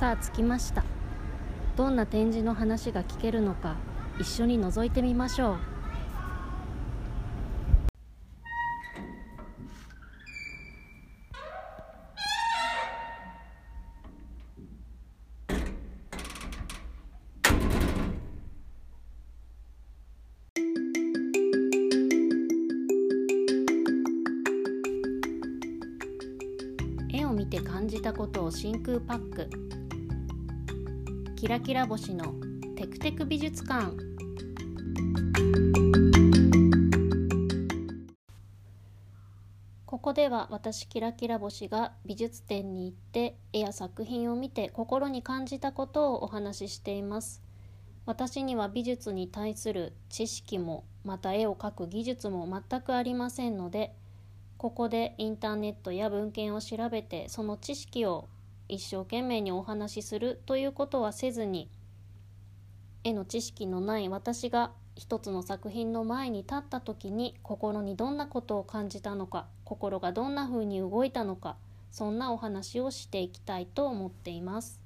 さあ着きました。どんな展示の話が聞けるのか一緒に覗いてみましょう。絵を見て感じたことを真空パック。キラキラ星のテクテク美術館。ここでは私キラキラ星が美術展に行って絵や作品を見て心に感じたことをお話ししています。私には美術に対する知識もまた絵を描く技術も全くありませんのでここでインターネットや文献を調べてその知識を一生懸命にお話しするということはせずに絵の知識のない私が一つの作品の前に立った時に心にどんなことを感じたのか心がどんな風に動いたのかそんなお話をしていきたいと思っています。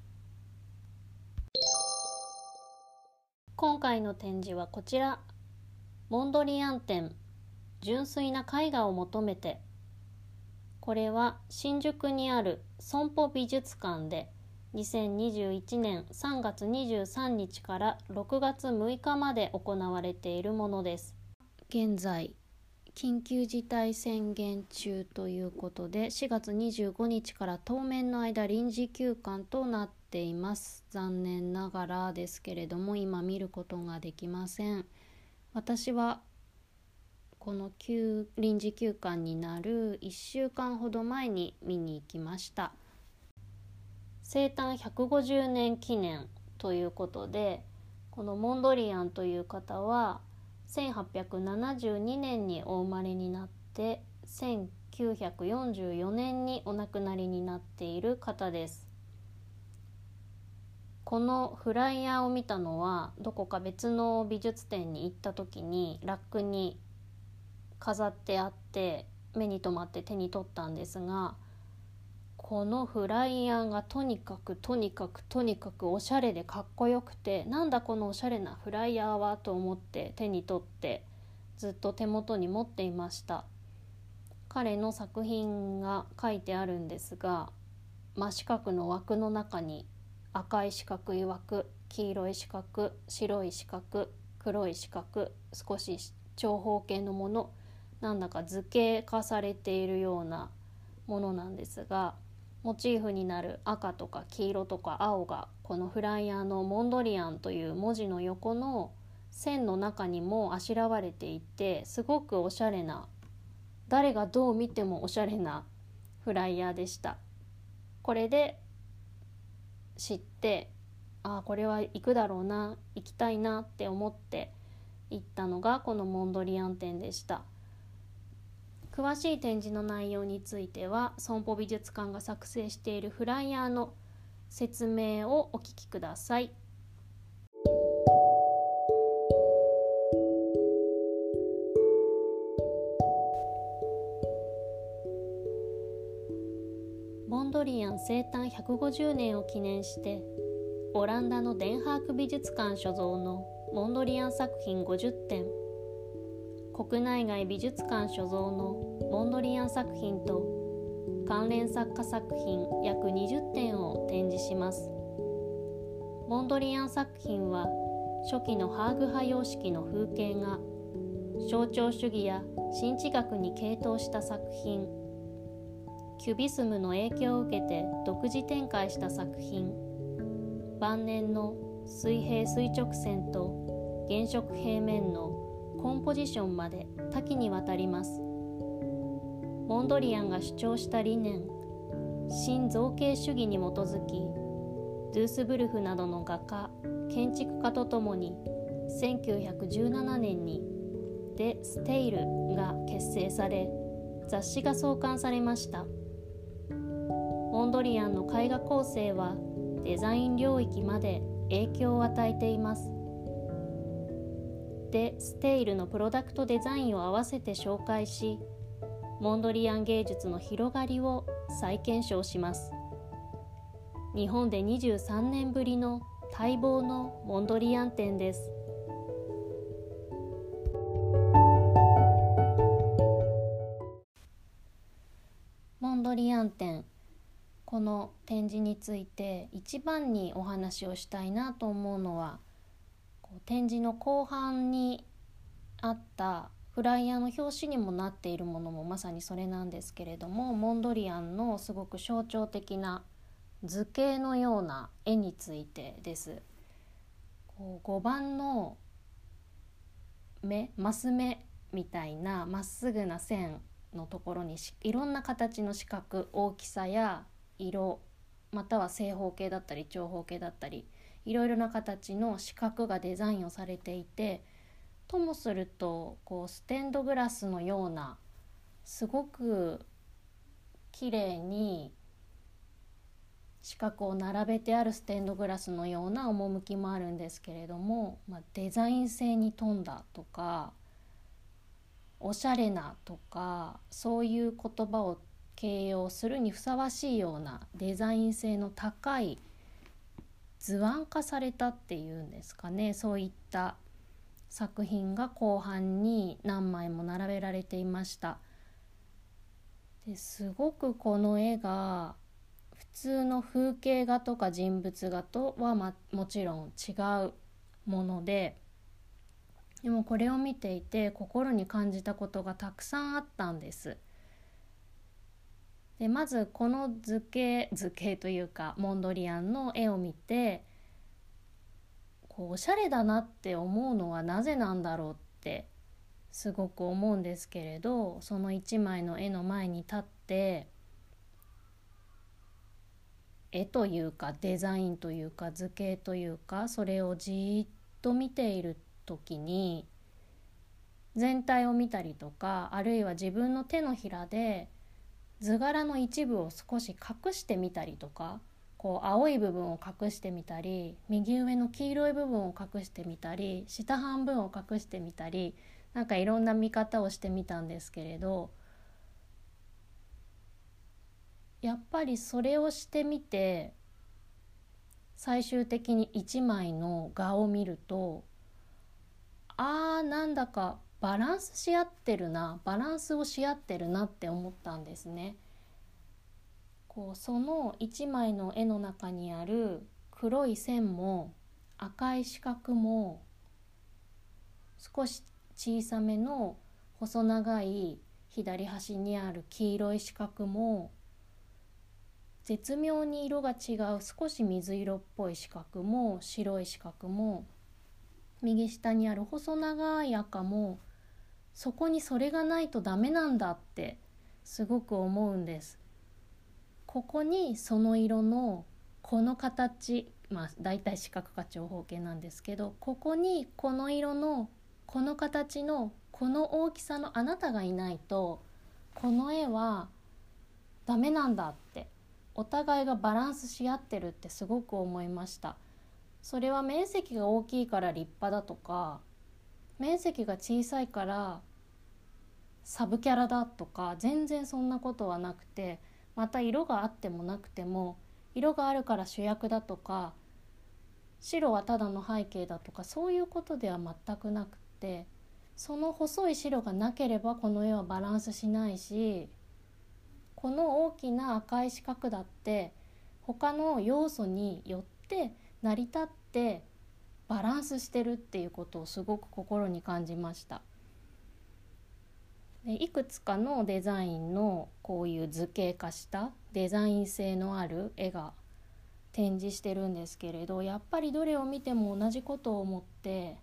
今回の展示はこちら。モンドリアン展。純粋な絵画を求めてこれは新宿にある損保美術館で2021年3月23日から6月6日まで行われているものです。現在緊急事態宣言中ということで4月25日から当面の間臨時休館となっています。残念ながらですけれども今見ることができません。私はこの休臨時休館になる1週間ほど前に見に行きました。生誕150年記念ということでこのモンドリアンという方は1872年にお生まれになって1944年にお亡くなりになっている方です。このフライヤーを見たのはどこか別の美術展に行った時にラックに飾ってあって目に留まって手に取ったんですがこのフライヤーがとにかくとにかくとにかくおしゃれでかっこよくてなんだこのおしゃれなフライヤーはと思って手に取ってずっと手元に持っていました。彼の作品が書いてあるんですが真四角の枠の中に赤い四角い枠黄色い四角白い四角黒い四角少し長方形のものなんだか図形化されているようなものなんですがモチーフになる赤とか黄色とか青がこのフライヤーのモンドリアンという文字の横の線の中にもあしらわれていてすごくおしゃれな誰がどう見てもおしゃれなフライヤーでした。これで知ってああこれは行くだろうな行きたいなって思って行ったのがこのモンドリアン展でした。詳しい展示の内容については損保美術館が作成しているフライヤーの説明をお聞きください。モンドリアン生誕150年を記念してオランダのデンハーク美術館所蔵のモンドリアン作品50点国内外美術館所蔵のモンドリアン作品と関連作家作品約20点を展示します。モンドリアン作品は初期のハーグ派様式の風景画象徴主義や新知学に傾倒した作品キュビスムの影響を受けて独自展開した作品晩年の水平垂直線と原色平面のコンポジションまで多岐にわたります。モンドリアンが主張した理念新造形主義に基づきドゥースブルフなどの画家建築家とともに1917年にデ・ステイルが結成され雑誌が創刊されました。モンドリアンの絵画構成はデザイン領域まで影響を与えています。でステイルのプロダクトデザインを合わせて紹介しモンドリアン芸術の広がりを再検証します。日本で23年ぶりの待望のモンドリアン展です。モンドリアン展この展示について一番にお話をしたいなと思うのは展示の後半にあったフライヤーの表紙にもなっているものもまさにそれなんですけれどもモンドリアンのすごく象徴的な図形のような絵についてです。こう5番の目マス目みたいなまっすぐな線のところにいろんな形の四角大きさや色または正方形だったり長方形だったりいろいろな形の四角がデザインをされていてともするとこうステンドグラスのようなすごく綺麗に四角を並べてあるステンドグラスのような趣もあるんですけれども、まあ、デザイン性に富んだとかおしゃれなとかそういう言葉を形容するにふさわしいようなデザイン性の高い図案化されたっていうんですかねそういった作品が後半に何枚も並べられていましたですごくこの絵が普通の風景画とか人物画とは、ま、もちろん違うものででもこれを見ていて心に感じたことがたくさんあったんです。でまずこの図形図形というかモンドリアンの絵を見てこうおしゃれだなって思うのはなぜなんだろうってすごく思うんですけれどその一枚の絵の前に立って絵というかデザインというか図形というかそれをじっと見ている時に全体を見たりとかあるいは自分の手のひらで図柄の一部を少し隠してみたりとかこう青い部分を隠してみたり右上の黄色い部分を隠してみたり下半分を隠してみたりなんかいろんな見方をしてみたんですけれどやっぱりそれをしてみて最終的に1枚の画を見るとあーなんだかバランスし合ってるなバランスをし合ってるなって思ったんですね。こうその1枚の絵の中にある黒い線も赤い四角も少し小さめの細長い左端にある黄色い四角も絶妙に色が違う少し水色っぽい四角も白い四角も右下にある細長い赤もそこにそれがないとダメなんだってすごく思うんです。ここにその色のこの形まあ大体四角か長方形なんですけどここにこの色のこの形のこの大きさのあなたがいないとこの絵はダメなんだってお互いがバランスし合ってるってすごく思いました。それは面積が大きいから立派だとか面積が小さいからサブキャラだとか全然そんなことはなくてまた色があってもなくても色があるから主役だとか白はただの背景だとかそういうことでは全くなくてその細い白がなければこの絵はバランスしないしこの大きな赤い四角だって他の要素によって成り立ってバランスしてるっていうことをすごく心に感じました。でいくつかのデザインのこういう図形化したデザイン性のある絵が展示してるんですけれどやっぱりどれを見ても同じことを思って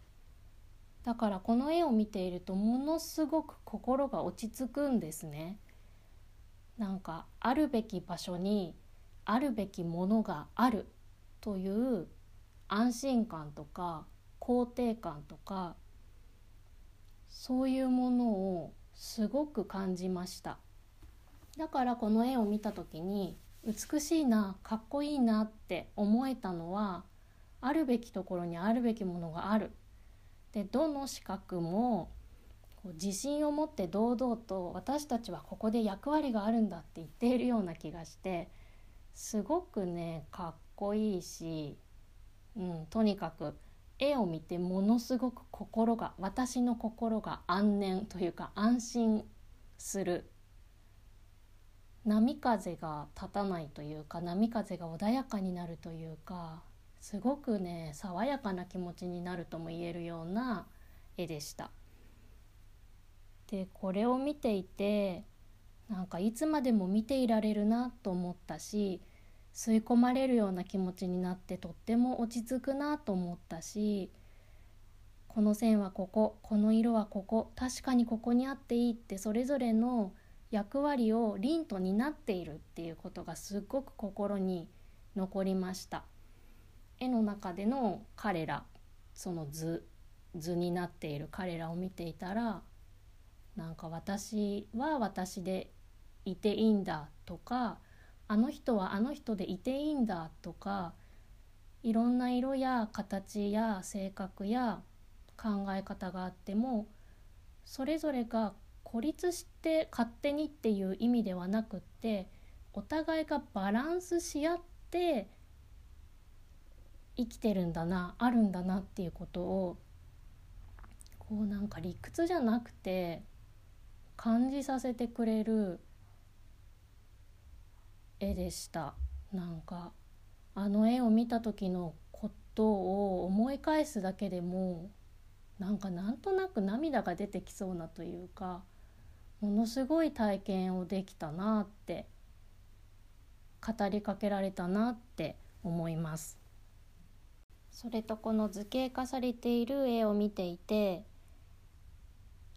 だからこの絵を見ているとものすごく心が落ち着くんですね。なんかあるべき場所にあるべきものがあるという安心感とか肯定感とかそういうものをすごく感じました。だからこの絵を見た時に美しいなかっこいいなって思えたのはあるべきところにあるべきものがある。でどの資格も自信を持って堂々と私たちはここで役割があるんだって言っているような気がしてすごくねかっこいいし、うん、とにかく絵を見てものすごく心が私の心が安寧というか安心する波風が立たないというか波風が穏やかになるというかすごくね爽やかな気持ちになるとも言えるような絵でした。でこれを見ていてなんかいつまでも見ていられるなと思ったし吸い込まれるような気持ちになってとっても落ち着くなと思ったしこの線はこここの色はここ確かにここにあっていいってそれぞれの役割を凛と担っているっていうことがすっごく心に残りました。絵の中での彼らその図図になっている彼らを見ていたらなんか私は私でいていいんだとかあの人はあの人でいていいんだとかいろんな色や形や性格や考え方があってもそれぞれが孤立して勝手にっていう意味ではなくってお互いがバランスし合って生きてるんだなあるんだなっていうことをこうなんか理屈じゃなくて感じさせてくれる絵でした。なんかあの絵を見た時のことを思い返すだけでもなんかなんとなく涙が出てきそうなというかものすごい体験をできたなって語りかけられたなって思います。それとこの図形化されている絵を見ていて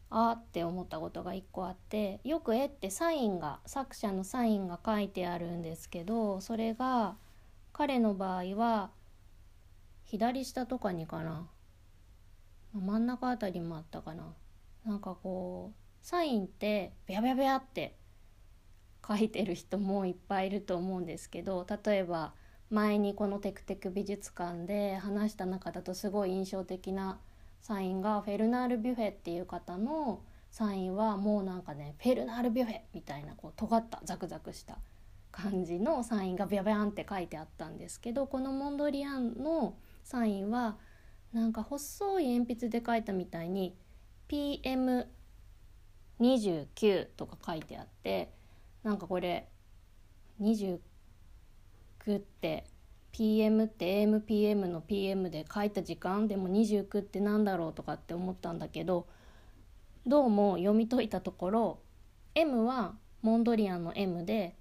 あって思ったことが1個あってよく絵ってサインが作者のサインが書いてあるんですけどそれが彼の場合は左下とかにかな。真ん中あたりもあったかな。なんかこうサインってビャビャビャって書いてる人もいっぱいいると思うんですけど例えば前にこのテクテク美術館で話した中だとすごい印象的なサインがフェルナール・ビュフェっていう方のサインはもうなんかねフェルナール・ビュフェみたいなこう尖ったザクザクした感じのサインがビャビャンって書いてあったんですけどこのモンドリアンのサインはなんか細い鉛筆で書いたみたいに PM29 とか書いてあってなんかこれ29って PM って AMPM の PM で書いた時間でも29って何だろうとかって思ったんだけどどうも読み解いたところ M はモンドリアンの M で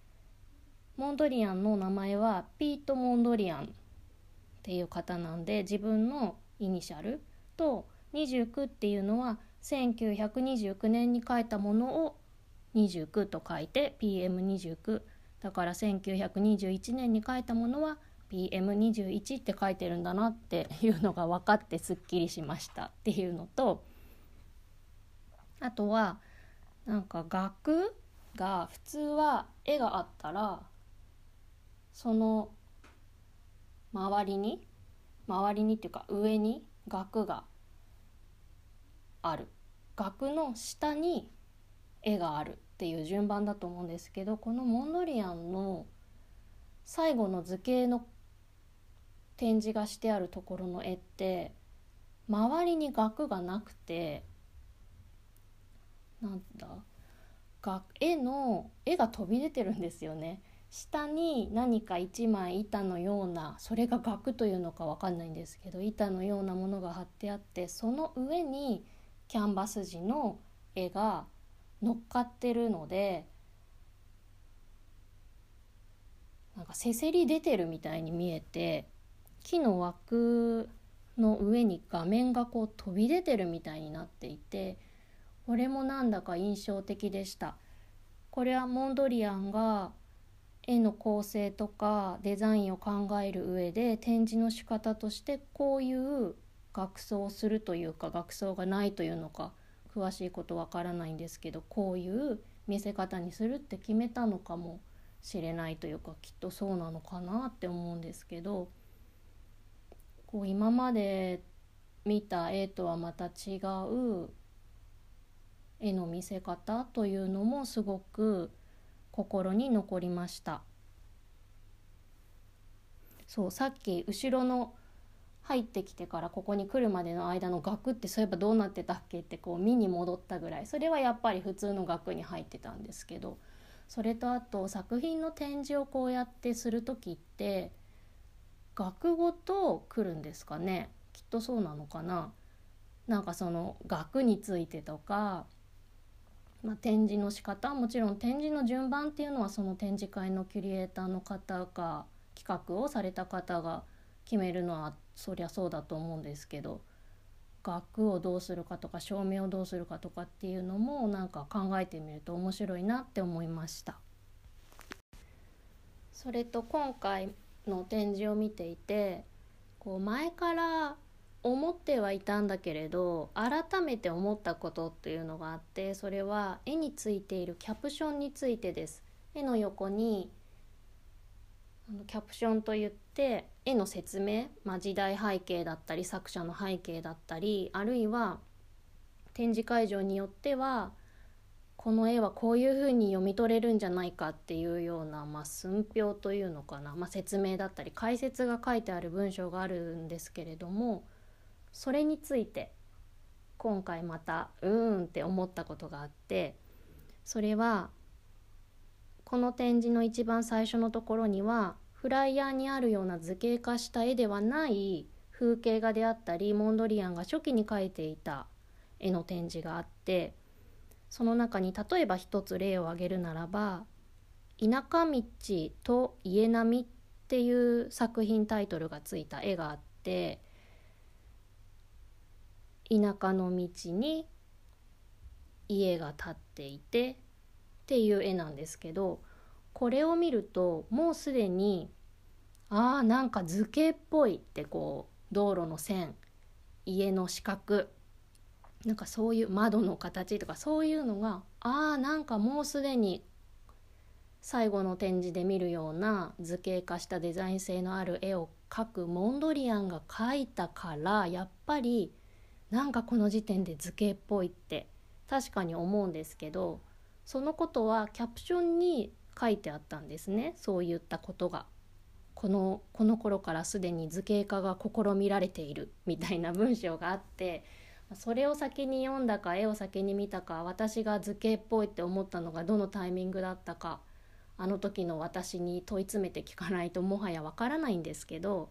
モンドリアンの名前はピート・モンドリアンっていう方なんで自分のイニシャルと29っていうのは1929年に書いたものを29と書いて PM29 だから1921年に書いたものは29 PM21 って書いてるんだなっていうのが分かってすっきりしましたっていうのとあとはなんか額が普通は絵があったらその周りに周りにっていうか上に額がある。額の下に絵があるっていう順番だと思うんですけどこのモンドリアンの最後の図形の展示がしてあるところの絵って周りに額がなくてなんだ絵の絵が飛び出てるんですよね。下に何か一枚板のようなそれが額というのか分かんないんですけど板のようなものが貼ってあってその上にキャンバス地の絵が乗っかってるのでなんかせせり出てるみたいに見えて木の枠の上に画面がこう飛び出てるみたいになっていてこれもなんだか印象的でした。これはモンドリアンが絵の構成とかデザインを考える上で展示の仕方としてこういう学装をするというか学装がないというのか詳しいことわからないんですけどこういう見せ方にするって決めたのかもしれないというかきっとそうなのかなって思うんですけどこう今まで見た絵とはまた違う絵の見せ方というのもすごく心に残りました。そうさっき後ろの入ってきてからここに来るまでの間の額ってそういえばどうなってたっけってこう見に戻ったぐらい。それはやっぱり普通の額に入ってたんですけどそれとあと作品の展示をこうやってする時って額ごと来るんですかね。きっとそうなのかな。なんかその額についてとか、まあ、展示の仕方。もちろん展示の順番っていうのはその展示会のキュリエーターの方が企画をされた方が決めるのはそりゃそうだと思うんですけど額をどうするかとか照明をどうするかとかっていうのもなんか考えてみると面白いなって思いました。それと今回の展示を見ていてこう前から思ってはいたんだけれど改めて思ったことっていうのがあってそれは絵についているキャプションについてです。絵の横にキャプションといって絵の説明、まあ、時代背景だったり作者の背景だったりあるいは展示会場によってはこの絵はこういうふうに読み取れるんじゃないかっていうような、まあ、寸評というのかな、まあ、説明だったり解説が書いてある文章があるんですけれどもそれについて今回またうーんって思ったことがあってそれはこの展示の一番最初のところにはフライヤーにあるような図形化した絵ではない風景画であったりモンドリアンが初期に描いていた絵の展示があってその中に例えば一つ例を挙げるならば「田舎道と家並み」っていう作品タイトルがついた絵があって田舎の道に家が建っていてっていう絵なんですけどこれを見るともうすでにあーなんか図形っぽいってこう道路の線家の四角なんかそういう窓の形とかそういうのがあーなんかもうすでに最後の展示で見るような図形化したデザイン性のある絵を描くモンドリアンが描いたからやっぱりなんかこの時点で図形っぽいって確かに思うんですけどそのことはキャプションに書いてあったんですねそういったことが。このこの頃からすでに図形化が試みられているみたいな文章があってそれを先に読んだか絵を先に見たか私が図形っぽいって思ったのがどのタイミングだったかあの時の私に問い詰めて聞かないともはやわからないんですけど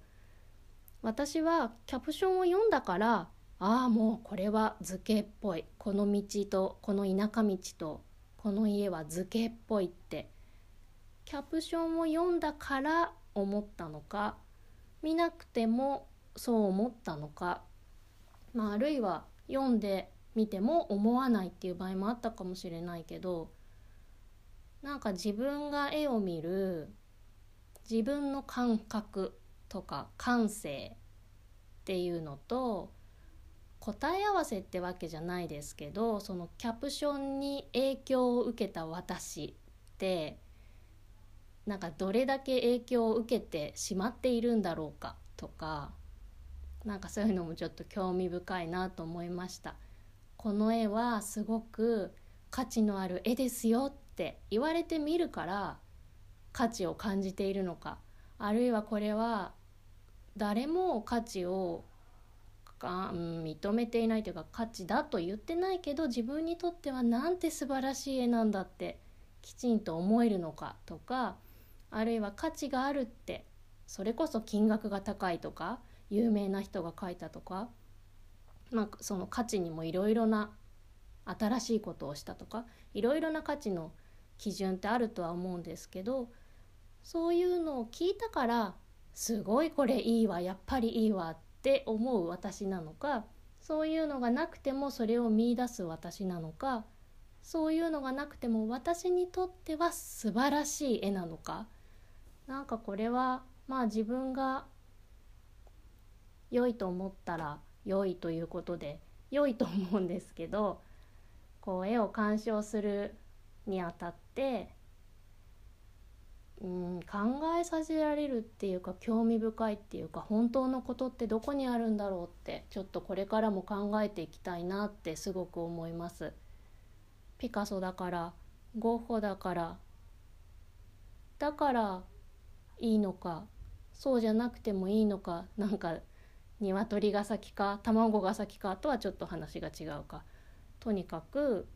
私はキャプションを読んだからああもうこれは図形っぽいこの道とこの田舎道とこの家は図形っぽいってキャプションを読んだから思ったのか見なくてもそう思ったのか、まあ、あるいは読んでみても思わないっていう場合もあったかもしれないけどなんか自分が絵を見る自分の感覚とか感性っていうのと答え合わせってわけじゃないですけどそのキャプションに影響を受けた私ってなんかどれだけ影響を受けてしまっているんだろうかとかなんかそういうのもちょっと興味深いなと思いました。この絵はすごく価値のある絵ですよって言われてみるから価値を感じているのか。あるいはこれは誰も価値を認めていないというか価値だと言ってないけど自分にとってはなんて素晴らしい絵なんだってきちんと思えるのかとかあるいは価値があるってそれこそ金額が高いとか有名な人が書いたとか、まあ、その価値にもいろいろな新しいことをしたとかいろいろな価値の基準ってあるとは思うんですけどそういうのを聞いたからすごいこれいいわやっぱりいいわって思う私なのかそういうのがなくてもそれを見いだす私なのかそういうのがなくても私にとっては素晴らしい絵なのかなんかこれはまあ自分が良いと思ったら良いということで良いと思うんですけどこう絵を鑑賞するにあたってうん考えさせられるっていうか興味深いっていうか本当のことってどこにあるんだろうってちょっとこれからも考えていきたいなってすごく思います。ピカソだからゴッホだからだからいいのかそうじゃなくてもいいのかなんか鶏が先か卵が先かとはちょっと話が違うか。とにかく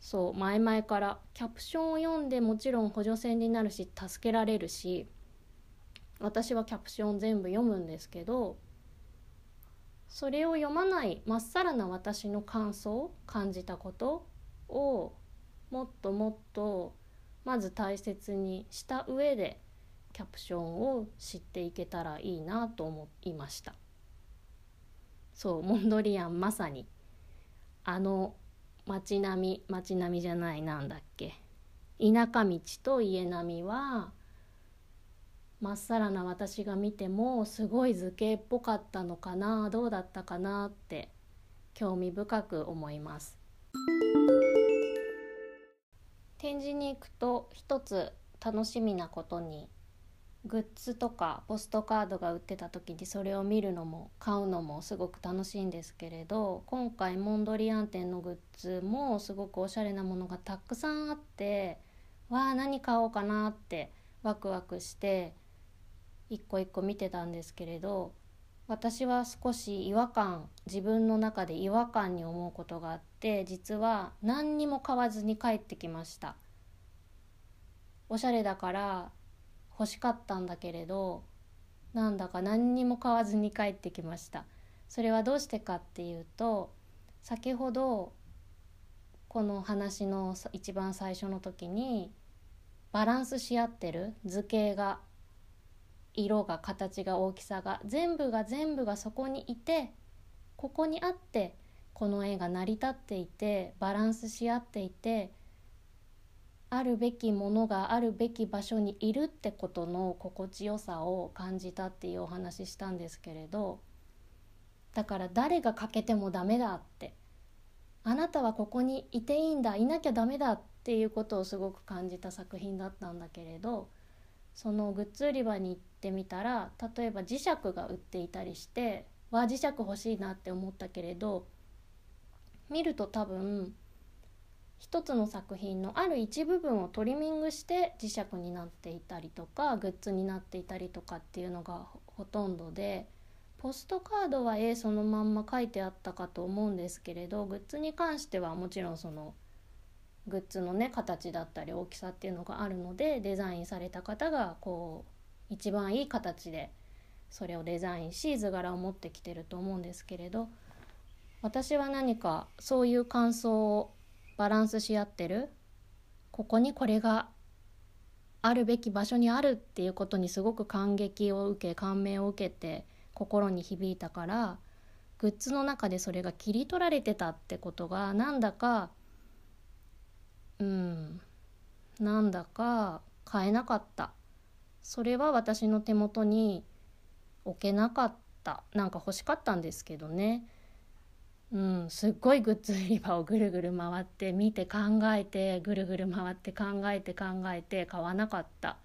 そう前々からキャプションを読んでもちろん補助線になるし助けられるし私はキャプション全部読むんですけどそれを読まないまっさらな私の感想感じたことをもっともっとまず大切にした上でキャプションを知っていけたらいいなと思いました。そうモンドリアンまさに。あの街並み街並みじゃないなんだっけ。田舎道と家並みはまっさらな私が見てもすごい図形っぽかったのかなどうだったかなって興味深く思います。展示に行くと一つ楽しみなことにグッズとかポストカードが売ってた時にそれを見るのも買うのもすごく楽しいんですけれど今回モンドリアン店のグッズもすごくおしゃれなものがたくさんあってわあ何買おうかなってワクワクして一個一個見てたんですけれど私は少し違和感自分の中で違和感に思うことがあって実は何にも買わずに帰ってきました。おしゃれだから欲しかったんだけれどなんだか何にも買わずに帰ってきました。それはどうしてかっていうと先ほどこの話の一番最初の時にバランスし合ってる図形が色が形が大きさが全部が全部がそこにいてここにあってこの絵が成り立っていてバランスし合っていてあるべきものがあるべき場所にいるってことの心地よさを感じたっていうお話したんですけれどだから誰が欠けてもダメだって。あなたはここにいていいんだいなきゃダメだっていうことをすごく感じた作品だったんだけれどそのグッズ売り場に行ってみたら例えば磁石が売っていたりしてわ磁石欲しいなって思ったけれど見ると多分一つの作品のある一部分をトリミングして磁石になっていたりとかグッズになっていたりとかっていうのがほとんどでポストカードは絵そのまんま書いてあったかと思うんですけれどグッズに関してはもちろんそのグッズのね形だったり大きさっていうのがあるのでデザインされた方がこう一番いい形でそれをデザインし図柄を持ってきてると思うんですけれど私は何かそういう感想をバランスし合ってる。ここにこれがあるべき場所にあるっていうことにすごく感激を受け感銘を受けて心に響いたからグッズの中でそれが切り取られてたってことがなんだかうんなんだか買えなかった。それは私の手元に置けなかった。なんか欲しかったんですけどね。うん、すっごいグッズ売り場をぐるぐる回って見て考えてぐるぐる回って考えて考えて買わなかった。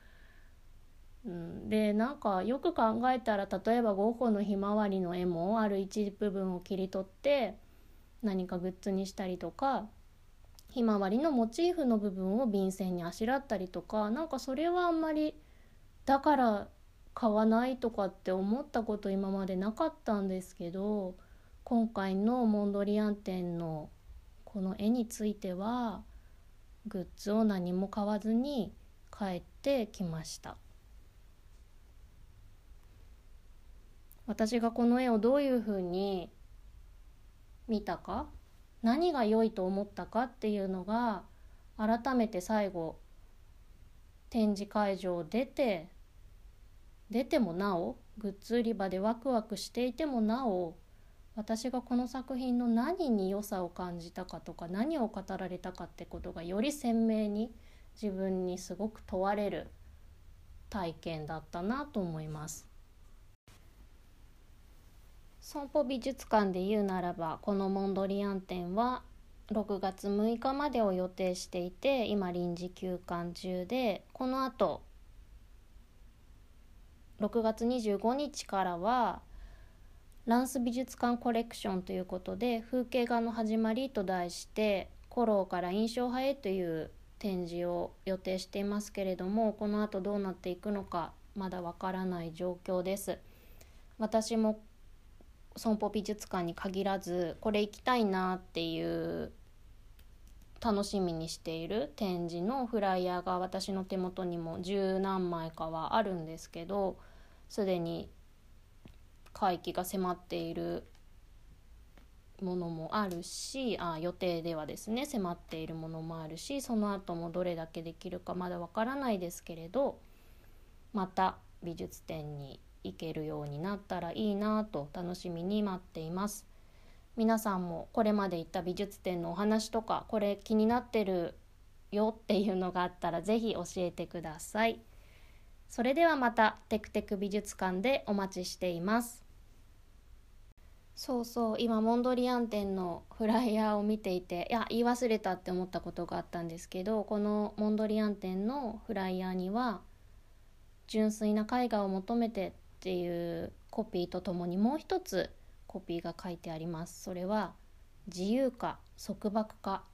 うん、でなんかよく考えたら例えばゴッホのひまわりの絵もある一部分を切り取って何かグッズにしたりとかひまわりのモチーフの部分を便箋にあしらったりとかなんかそれはあんまりだから買わないとかって思ったこと今までなかったんですけど。今回のモンドリアン展のこの絵についてはグッズを何も買わずに帰ってきました。私がこの絵をどういうふうに見たか何が良いと思ったかっていうのが改めて最後展示会場を出て出てもなおグッズ売り場でワクワクしていてもなお私がこの作品の何に良さを感じたかとか何を語られたかってことがより鮮明に自分にすごく問われる体験だったなと思います。損保美術館で言うならばこのモンドリアン展は6月6日までを予定していて今臨時休館中でこのあと6月25日からはランス美術館コレクションということで風景画の始まりと題して古老から印象派へという展示を予定していますけれどもこの後どうなっていくのかまだわからない状況です。私も損保美術館に限らずこれ行きたいなっていう楽しみにしている展示のフライヤーが私の手元にも十何枚かはあるんですけどすでに会期が迫っているものもあるしあ予定ではですね迫っているものもあるしその後もどれだけできるかまだわからないですけれどまた美術展に行けるようになったらいいなと楽しみに待っています。皆さんもこれまで行った美術展のお話とかこれ気になってるよっていうのがあったら是非教えてください。それではまたテクテク美術館でお待ちしています。そうそう今モンドリアン店のフライヤーを見ていていや言い忘れたって思ったことがあったんですけどこのモンドリアン店のフライヤーには「純粋な絵画を求めて」っていうコピーとともにもう一つコピーが書いてあります。それは自由か束縛か。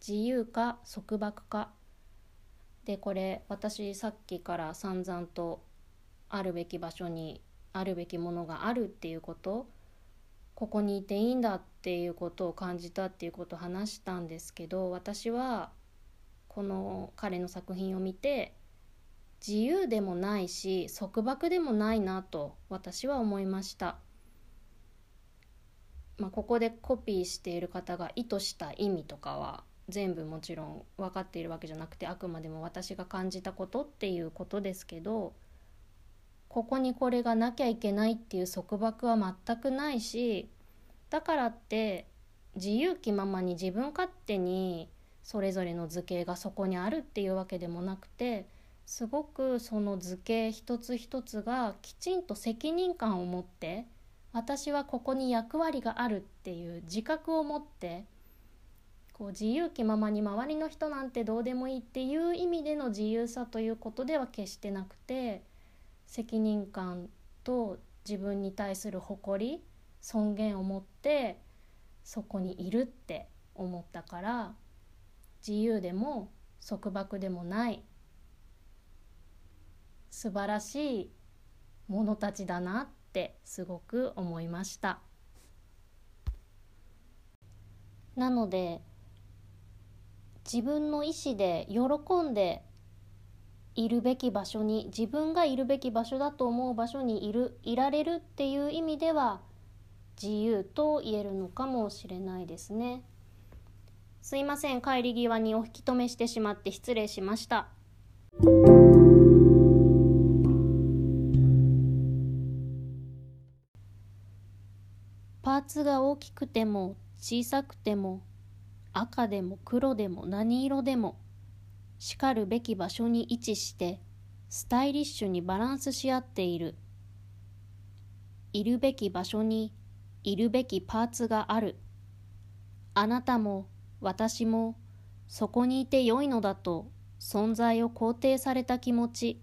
自由か束縛か。でこれ私さっきから散々とあるべき場所にあるべきものがあるっていうことここにいていいんだっていうことを感じたっていうことを話したんですけど私はこの彼の作品を見て自由でもないし束縛でもないなと私は思いました。まあ、ここでコピーしている方が意図した意味とかは全部もちろん分かっているわけじゃなくてあくまでも私が感じたことっていうことですけどここにこれがなきゃいけないっていう束縛は全くないしだからって自由気ままに自分勝手にそれぞれの図形がそこにあるっていうわけでもなくてすごくその図形一つ一つがきちんと責任感を持って私はここに役割があるっていう自覚を持ってこう自由気ままに周りの人なんてどうでもいいっていう意味での自由さということでは決してなくて責任感と自分に対する誇り尊厳を持ってそこにいるって思ったから自由でも束縛でもない素晴らしい者たちだなってすごく思いました。なので自分の意思で喜んでいるべき場所に自分がいるべき場所だと思う場所にいるいられるっていう意味では自由と言えるのかもしれないですね。すいません帰り際にお引き止めしてしまって失礼しました。パーツが大きくても小さくても赤でも黒でも何色でもしかるべき場所に位置してスタイリッシュにバランスし合っている。いるべき場所にいるべきパーツがある。あなたも私もそこにいてよいのだと存在を肯定された気持ち。